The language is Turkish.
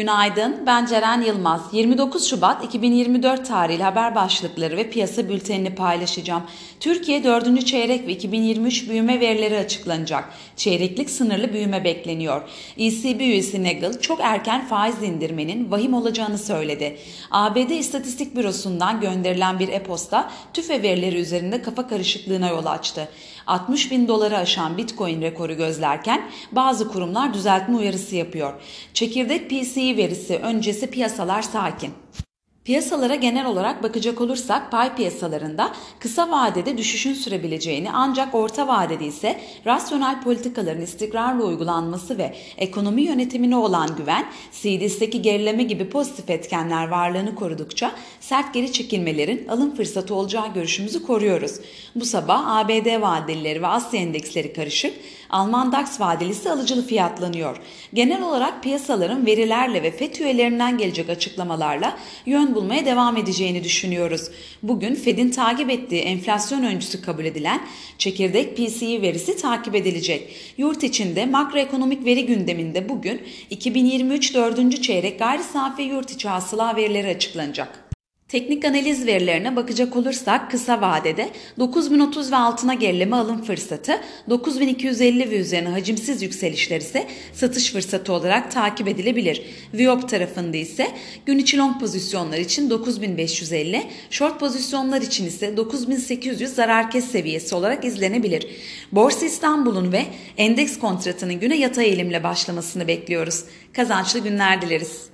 Günaydın, ben Ceren Yılmaz. 29 Şubat 2024 tarihli haber başlıkları ve piyasa bültenini paylaşacağım. Türkiye 4. çeyrek ve 2023 büyüme verileri açıklanacak. Çeyreklik sınırlı büyüme bekleniyor. ECB üyesi Nagel çok erken faiz indirmenin vahim olacağını söyledi. ABD İstatistik Bürosu'ndan gönderilen bir e-posta tüfe verileri üzerinde kafa karışıklığına yol açtı. 60 bin doları aşan Bitcoin rekoru gözlerken bazı kurumlar düzeltme uyarısı yapıyor. Çekirdek PCE verisi öncesi piyasalar sakin. Piyasalara genel olarak bakacak olursak pay piyasalarında kısa vadede düşüşün sürebileceğini ancak orta vadede ise rasyonel politikaların istikrarlı uygulanması ve ekonomi yönetimine olan güven, CDS'deki gerileme gibi pozitif etkenler varlığını korudukça sert geri çekilmelerin alım fırsatı olacağı görüşümüzü koruyoruz. Bu sabah ABD vadelileri ve Asya endeksleri karışık, Alman DAX vadelisi alıcılı fiyatlanıyor. Genel olarak piyasaların verilerle ve FED üyelerinden gelecek açıklamalarla yön bulmaya devam edeceğini düşünüyoruz. Bugün Fed'in takip ettiği enflasyon öncüsü kabul edilen çekirdek PCE verisi takip edilecek. Yurt içinde makroekonomik veri gündeminde bugün 2023 4. çeyrek gayri safi yurt içi hasıla verileri açıklanacak. Teknik analiz verilerine bakacak olursak kısa vadede 9030 ve altına gerileme alım fırsatı, 9250 ve üzerine hacimsiz yükselişler ise satış fırsatı olarak takip edilebilir. Viop tarafında ise gün içi long pozisyonlar için 9550, short pozisyonlar için ise 9800 zarar kes seviyesi olarak izlenebilir. Borsa İstanbul'un ve endeks kontratının güne yatay eğilimle başlamasını bekliyoruz. Kazançlı günler dileriz.